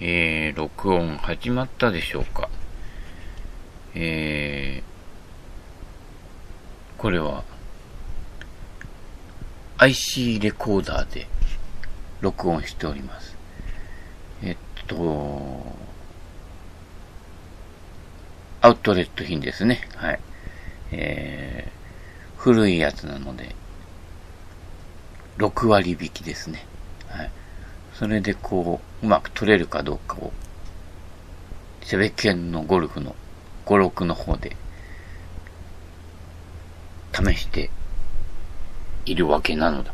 えー、録音始まったでしょうかえー、これは IC レコーダーで録音しております。えっと、アウトレット品ですね。はい。えー、古いやつなので、6割引きですね。はい。それでこう、うまく取れるかどうかを、セベケンのゴルフの5、6の方で、試しているわけなのだ。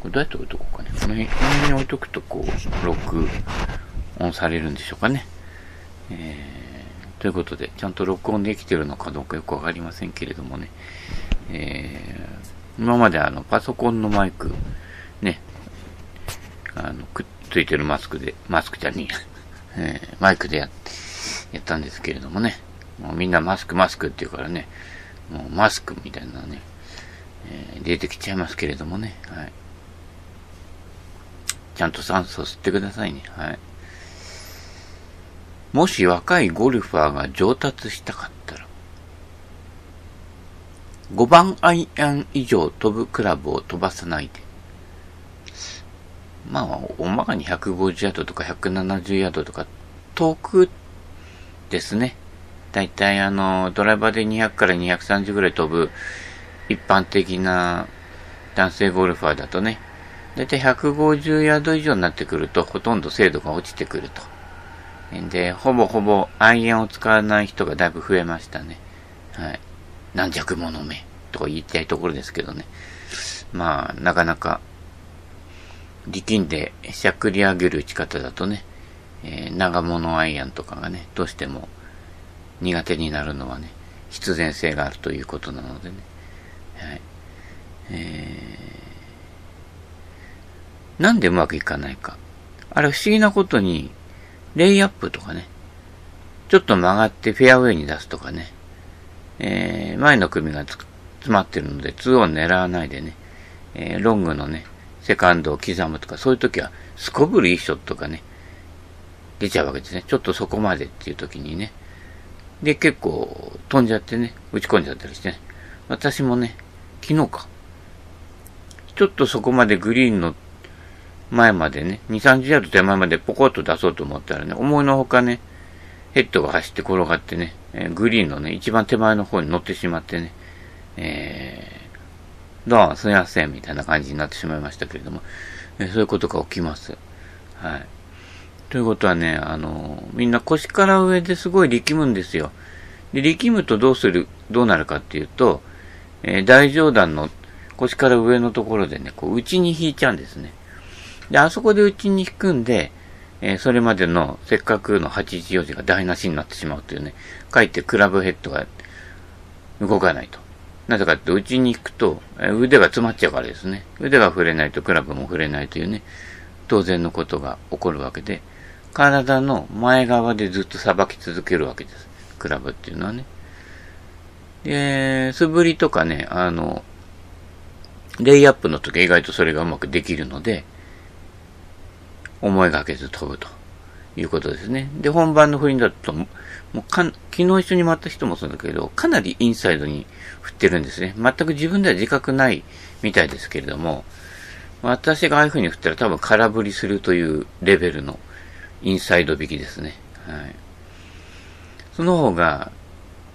これどうやって置いとこうかね。この辺に置いとくと、こう、録音されるんでしょうかね。えー、ということで、ちゃんと録音できてるのかどうかよくわかりませんけれどもね。えー、今まであの、パソコンのマイク、あの、くっついてるマスクで、マスクじゃねえや、えー、マイクでや、やったんですけれどもね。もうみんなマスクマスクって言うからね、もうマスクみたいなね、えー、出てきちゃいますけれどもね。はい。ちゃんと酸素吸ってくださいね。はい。もし若いゴルファーが上達したかったら、5番アイアン以上飛ぶクラブを飛ばさないで、まあ、おまかに150ヤードとか170ヤードとか、遠くですね。だいたいあの、ドライバーで200から230ぐらい飛ぶ一般的な男性ゴルファーだとね、だいたい150ヤード以上になってくると、ほとんど精度が落ちてくると。で、ほぼほぼアイアンを使わない人がだいぶ増えましたね。はい。軟弱者めとか言いたいところですけどね。まあ、なかなか力んでしゃくり上げる打ち方だとね、えー、長物アイアンとかがね、どうしても苦手になるのはね、必然性があるということなのでね。はい。えー、なんでうまくいかないか。あれ不思議なことに、レイアップとかね、ちょっと曲がってフェアウェイに出すとかね、えー、前の組が詰まってるので2オン狙わないでね、えー、ロングのね、セカンドを刻むとか、そういう時は、すこぶるいいショットがね、出ちゃうわけですね。ちょっとそこまでっていう時にね。で、結構飛んじゃってね、打ち込んじゃったりしてね。私もね、昨日か。ちょっとそこまでグリーンの前までね、2、30ヤード手前までポコッと出そうと思ったらね、思いのほかね、ヘッドが走って転がってね、えー、グリーンのね、一番手前の方に乗ってしまってね、えどうすみません、みたいな感じになってしまいましたけれども、えそういうことが起きます。はい。ということはね、あのみんな腰から上ですごい力むんですよ。で、力むとどうする、どうなるかっていうと、えー、大上段の腰から上のところでね、こう、内に引いちゃうんですね。で、あそこで内に引くんで、えー、それまでのせっかくの84時が台無しになってしまうというね、かえってクラブヘッドが動かないと。なぜかって内に行くと、腕が詰まっちゃうからですね。腕が触れないとクラブも触れないというね、当然のことが起こるわけで、体の前側でずっとさばき続けるわけです。クラブっていうのはね。で、素振りとかね、あの、レイアップの時意外とそれがうまくできるので、思いがけず飛ぶということですね。で、本番の振りだと、もうか、昨日一緒に回った人もそうだけど、かなりインサイドに振ってるんですね。全く自分では自覚ないみたいですけれども、私がああいう風に振ったら多分空振りするというレベルのインサイド引きですね。はい。その方が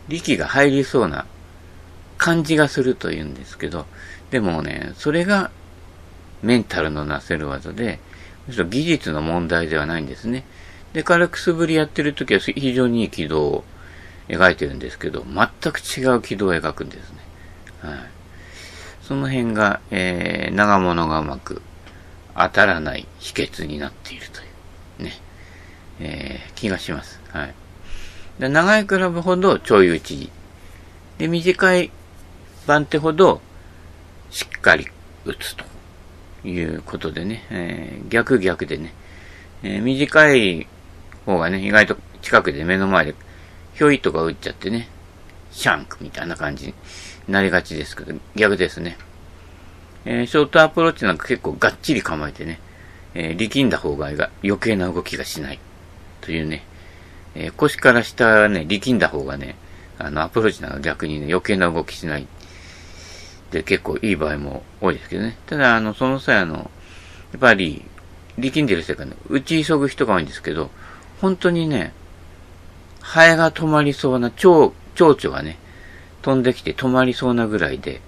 力が入りそうな感じがするというんですけど、でもね、それがメンタルのなせる技で、むしろ技術の問題ではないんですね。で、軽く素振りやってるときは非常にいい軌道を描いてるんですけど、全く違う軌道を描くんですね。はい。その辺が、えー、長物がうまく当たらない秘訣になっているという、ね、えー、気がします。はい。で長いクラブほどちょい打ち。で、短い番手ほどしっかり打つということでね、えー、逆逆でね、えー、短い方がね、意外と近くで目の前で、ひょいとか打っちゃってね、シャンクみたいな感じになりがちですけど、逆ですね。えー、ショートアプローチなんか結構がっちり構えてね、えー、力んだ方が余計な動きがしない。というね、えー、腰から下はね、力んだ方がね、あの、アプローチなの逆にね、余計な動きしない。で、結構いい場合も多いですけどね。ただ、あの、その際あの、やっぱり、力んでる世界ね、打ち急ぐ人が多いんですけど、本当にね、ハエが止まりそうな、蝶、蝶々がね、飛んできて止まりそうなぐらいで、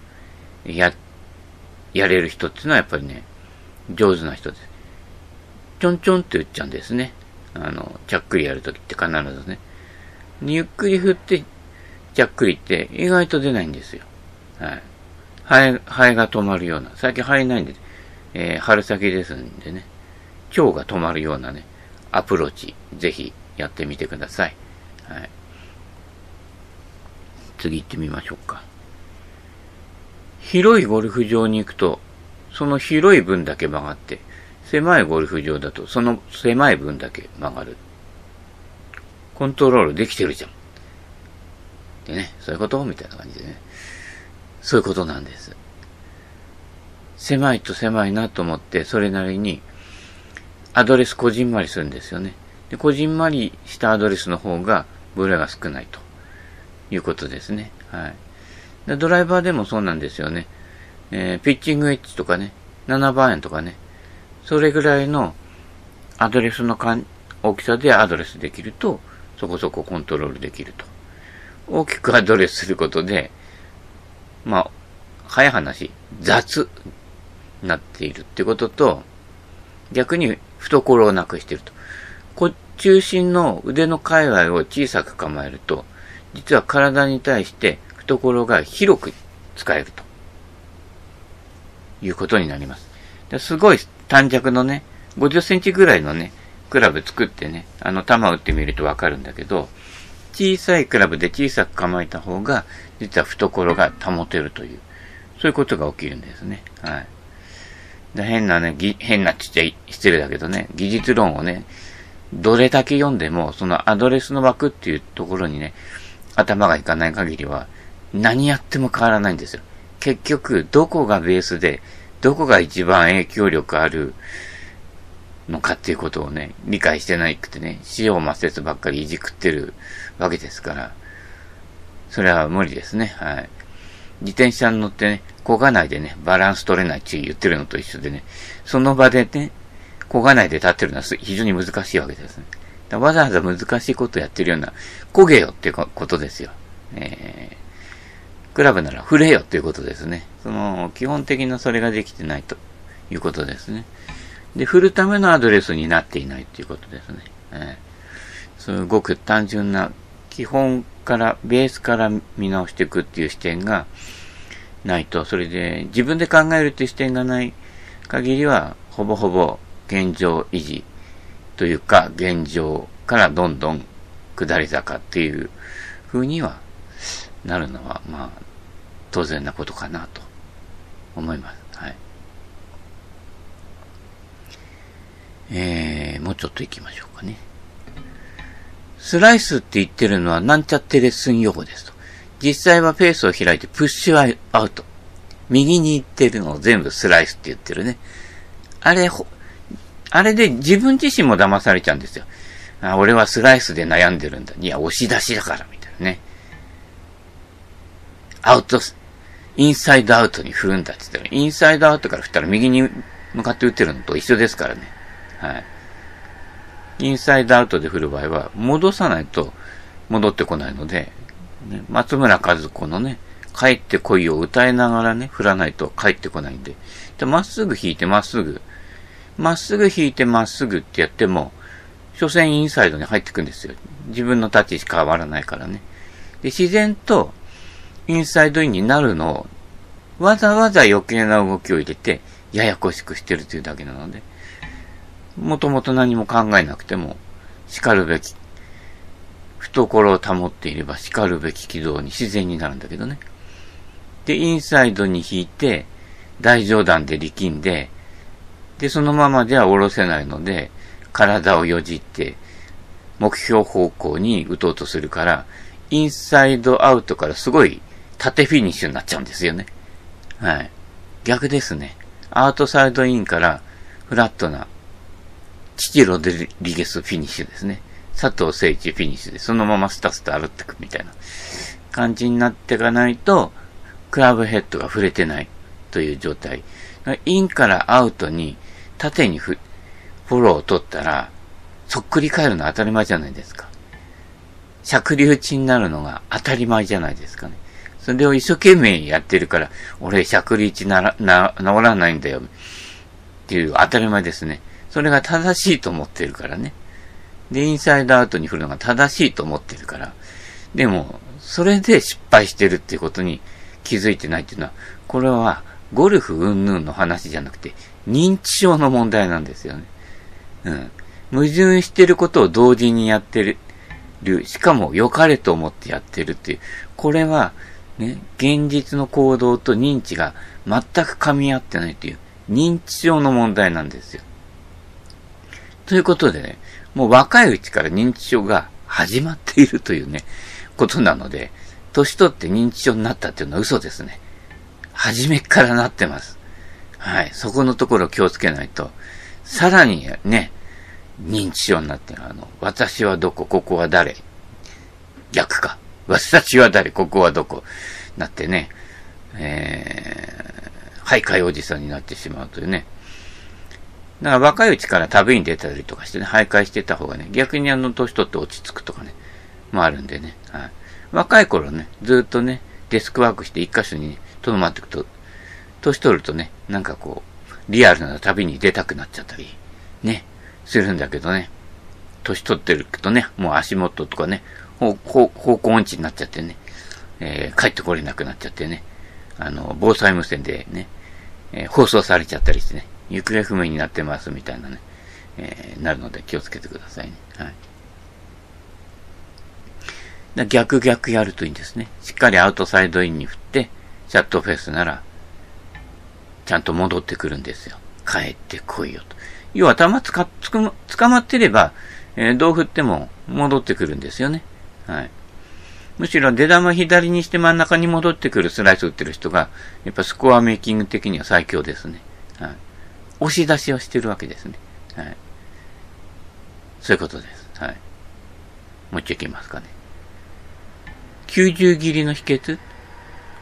や、やれる人っていうのはやっぱりね、上手な人です。ちょんちょんって打っちゃうんですね。あの、ちゃっくりやるときって必ずね。ゆっくり振って、ちゃっくりって意外と出ないんですよ。はい。ハエ、ハエが止まるような。最近ハエないんで、えー、春先ですんでね。蝶が止まるようなね、アプローチ、ぜひやってみてください。はい。次行ってみましょうか。広いゴルフ場に行くと、その広い分だけ曲がって、狭いゴルフ場だとその狭い分だけ曲がる。コントロールできてるじゃん。でね、そういうこと？みたいな感じでね。そういうことなんです。狭いと狭いなと思って、それなりにアドレスこじんまりするんですよね。で、こじんまりしたアドレスの方がブレが少ないということですね。はい。でドライバーでもそうなんですよね。えー、ピッチングエッジとかね、7番円とかね、それぐらいのアドレスのかん大きさでアドレスできると、そこそこコントロールできると。大きくアドレスすることで、まあ、早い話、雑になっているってことと、逆に懐をなくしていると。こ中心の腕の界隈を小さく構えると、実は体に対して懐が広く使えると。いうことになります。すごい短尺のね、50センチぐらいのね、クラブ作ってね、あの、球打ってみるとわかるんだけど、小さいクラブで小さく構えた方が、実は懐が保てるという、そういうことが起きるんですね。はい。で変なね、変なちっちゃい失礼だけどね、技術論をね、どれだけ読んでも、そのアドレスの枠っていうところにね、頭がいかない限りは、何やっても変わらないんですよ。結局、どこがベースで、どこが一番影響力あるのかっていうことをね、理解してないくてね、塩をせつばっかりいじくってるわけですから、それは無理ですね。はい。自転車に乗ってね、こがないでね、バランス取れないって言ってるのと一緒でね、その場でね、こがないで立ってるのは非常に難しいわけですね。わざわざ難しいことやってるような、焦げよっていうことですよ。えー、クラブなら触れよっていうことですね。その、基本的なそれができてないということですね。で、振るためのアドレスになっていないっていうことですね。えー、すごく単純な、基本から、ベースから見直していくっていう視点がないと、それで自分で考えるっていう視点がない限りは、ほぼほぼ現状維持というか、現状からどんどん下り坂っていう風にはなるのは、まあ、当然なことかなと思います。はい。えー、もうちょっと行きましょうかね。スライスって言ってるのはなんちゃってレッスン用語ですと。実際はペースを開いてプッシュアウト。右に行ってるのを全部スライスって言ってるね。あれ、あれで自分自身も騙されちゃうんですよ。あ俺はスライスで悩んでるんだ。いや、押し出しだから、みたいなね。アウト、インサイドアウトに振るんだって言ったら、インサイドアウトから振ったら右に向かって打ってるのと一緒ですからね。はい。インサイドアウトで振る場合は、戻さないと戻ってこないので、ね、松村和子のね、帰ってこいを歌いながらね、振らないと帰ってこないんで。で、まっすぐ引いてまっすぐ、まっすぐ引いてまっすぐってやっても、所詮インサイドに入ってくんですよ。自分の立ちしか変わらないからね。で、自然と、インサイドインになるのを、わざわざ余計な動きを入れて、ややこしくしてるというだけなので、もともと何も考えなくても、叱るべき、懐を保っていれば叱るべき軌道に自然になるんだけどね。で、インサイドに引いて、大上段で力んで、で、そのままでは下ろせないので、体をよじって、目標方向に打とうとするから、インサイドアウトからすごい縦フィニッシュになっちゃうんですよね。はい。逆ですね。アウトサイドインからフラットなチチ・ロドリゲスフィニッシュですね。佐藤精一フィニッシュで、そのままスタスタ歩ってくみたいな感じになっていかないと、クラブヘッドが振れてないという状態。インからアウトに縦にフォローを取ったら、そっくり返るのは当たり前じゃないですか。尺流打ちになるのが当たり前じゃないですかね。それを一生懸命やってるから、俺尺流打ちなら、な、治らないんだよ。っていう当たり前ですね。それが正しいと思ってるからね。で、インサイドアウトに振るのが正しいと思ってるから。でも、それで失敗してるっていうことに気づいてないっていうのは、これはゴルフ云々の話じゃなくて、認知症の問題なんですよね。うん。矛盾してることを同時にやってる。しかも良かれと思ってやってるっていう。これは、ね、現実の行動と認知が全く噛み合ってないという認知症の問題なんですよ。ということでね、もう若いうちから認知症が始まっているというね、ことなので、年取って認知症になったっていうのは嘘ですね。初めからなってます。はい。そこのところ気をつけないと、さらにね、認知症になって、あの、私はどこ、ここは誰？逆か。私は誰、ここはどこ？なってね、えー、徘徊おじさんになってしまうというね。だから若いうちから旅に出たりとかしてね、徘徊してた方がね、逆にあの、年取って落ち着くとかね、もあるんでね。はい。若い頃ね、ずっとね、デスクワークして一箇所にとどまっていくと、年取るとね、なんかこう、リアルな旅に出たくなっちゃったり、ね、するんだけどね。年取ってるとね、もう足元とかね、方向音痴になっちゃってね、えー、帰ってこれなくなっちゃってね、あの、防災無線でね、えー、放送されちゃったりしてね、行方不明になってますみたいなね、えー、なるので気をつけてくださいね。はい。逆逆やるといいんですね。しっかりアウトサイドインに振って、シャットフェスなら、ちゃんと戻ってくるんですよ。帰ってこいよと。要は弾つか、つく、捕まってれば、えー、どう振っても戻ってくるんですよね。はい。むしろ出玉左にして真ん中に戻ってくるスライス打ってる人が、やっぱスコアメイキング的には最強ですね。はい。押し出しをしてるわけですね。はい。そういうことです。はい。もう一丁いきますかね。90切りの秘訣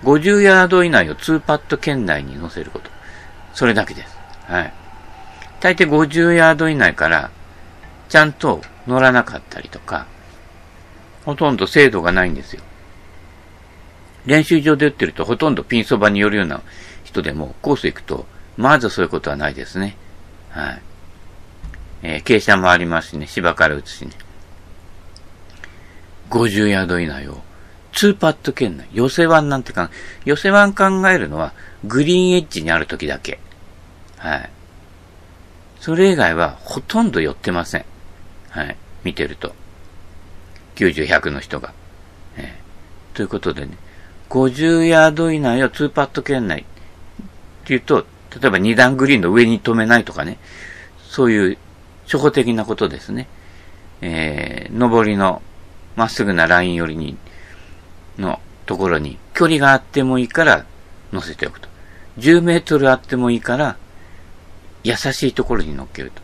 ?50 ヤード以内を2パット圏内に乗せること。それだけです。はい。大抵50ヤード以内から、ちゃんと乗らなかったりとか、ほとんど精度がないんですよ。練習場で打ってるとほとんどピンそばに寄るような人でもコース行くと、まずそういうことはないですね。はい。えー、傾斜もありますしね、芝から打つしね。50ヤード以内を2パット圏内。寄せワンなんてか、寄せワン考えるのは、グリーンエッジにある時だけ。はい。それ以外は、ほとんど寄ってません。はい。見てると。90、100の人が。えー、ということでね、50ヤード以内を2パット圏内。っていうと、例えば2段グリーンの上に止めないとかね。そういう初歩的なことですね。えー、上りのまっすぐなライン寄りにのところに距離があってもいいから乗せておくと。10メートルあってもいいから優しいところに乗っけると。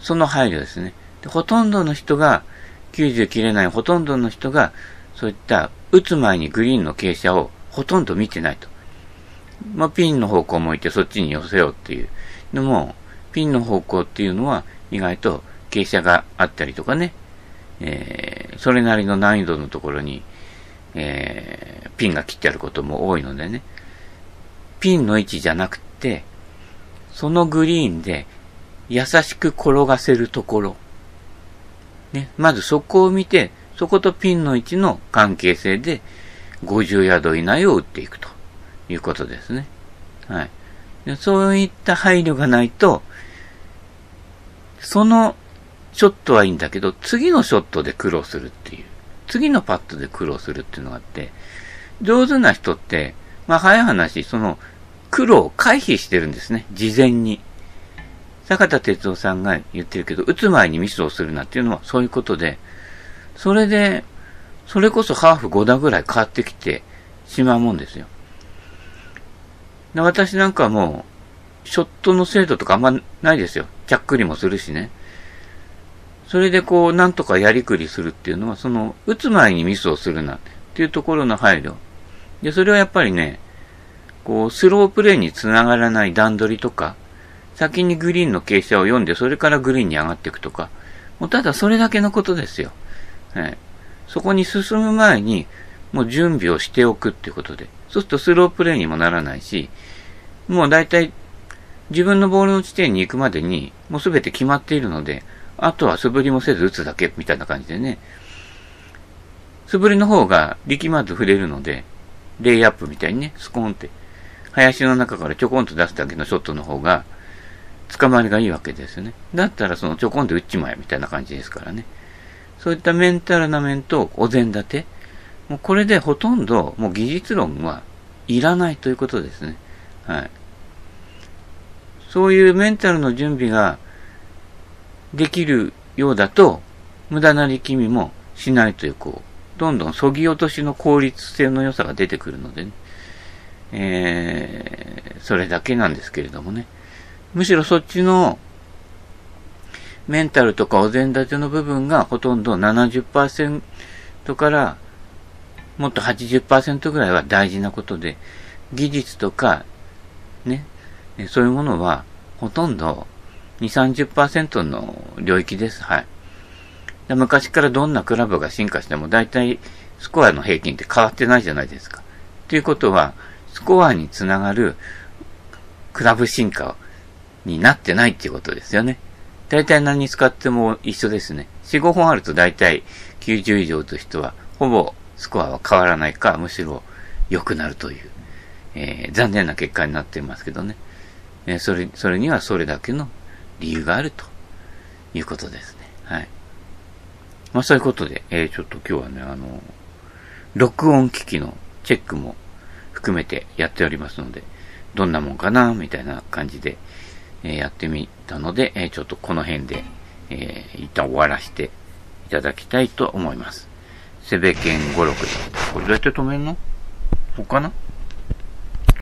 その配慮ですね。でほとんどの人が、90切れないほとんどの人が、そういった打つ前にグリーンの傾斜をほとんど見てないと。まあ、ピンの方向を向いてそっちに寄せようっていう。のも、ピンの方向っていうのは意外と傾斜があったりとかね、えー、それなりの難易度のところにえー、ピンが切ってあることも多いのでね、ピンの位置じゃなくて、そのグリーンで優しく転がせるところ。ね、まずそこを見て、そことピンの位置の関係性で50ヤード以内を打っていくと。いうことですね。はい。そういった配慮がないと、そのショットはいいんだけど、次のショットで苦労するっていう。次のパットで苦労するっていうのがあって、上手な人って、まあ早い話、その苦労を回避してるんですね、事前に。坂田哲夫さんが言ってるけど、打つ前にミスをするなっていうのはそういうことで、それで、それこそハーフ5打ぐらい変わってきてしまうもんですよ。で私なんかもう、ショットの精度とかあんまないですよ。ちゃっくりもするしね。それでこう、なんとかやりくりするっていうのは、その、打つ前にミスをするなっていうところの配慮。で、それはやっぱりね、こう、スロープレイにつながらない段取りとか、先にグリーンの傾斜を読んで、それからグリーンに上がっていくとか、もうただそれだけのことですよ。はい。そこに進む前に、もう準備をしておくっていうことで。そうするとスロープレイにもならないし、もう大体自分のボールの地点に行くまでに、もうすべて決まっているので、あとは素振りもせず打つだけみたいな感じでね。素振りの方が力まず触れるので、レイアップみたいにね、スコーンって、林の中からちょこんと出すだけのショットの方が、捕まりがいいわけですよね。だったらそのちょこんと打っちまえみたいな感じですからね。そういったメンタルな面とお膳立て。もうこれでほとんどもう技術論はいらないということですね。はい。そういうメンタルの準備ができるようだと、無駄な力みもしないという、こう、どんどんそぎ落としの効率性の良さが出てくるのでね。えー、それだけなんですけれどもね。むしろそっちのメンタルとかお膳立ての部分がほとんど70%からもっと80%ぐらいは大事なことで、技術とかね、そういうものは、ほとんど、2、30%の領域です。はい。昔からどんなクラブが進化しても、大体、スコアの平均って変わってないじゃないですか。ということは、スコアにつながるクラブ進化になってないっていうことですよね。大体何に使っても一緒ですね。4、5本あると大体90以上という人は、ほぼスコアは変わらないか、むしろ良くなるという、えー、残念な結果になっていますけどね。えそれ、それにはそれだけの理由があるということですね。はい。まあそういうことで、えー、ちょっと今日はね、あの、録音機器のチェックも含めてやっておりますので、どんなもんかな、みたいな感じで、えー、やってみたので、えー、ちょっとこの辺で、えー、一旦終わらせていただきたいと思います。セベケン56。これどうやって止めんの？ここかな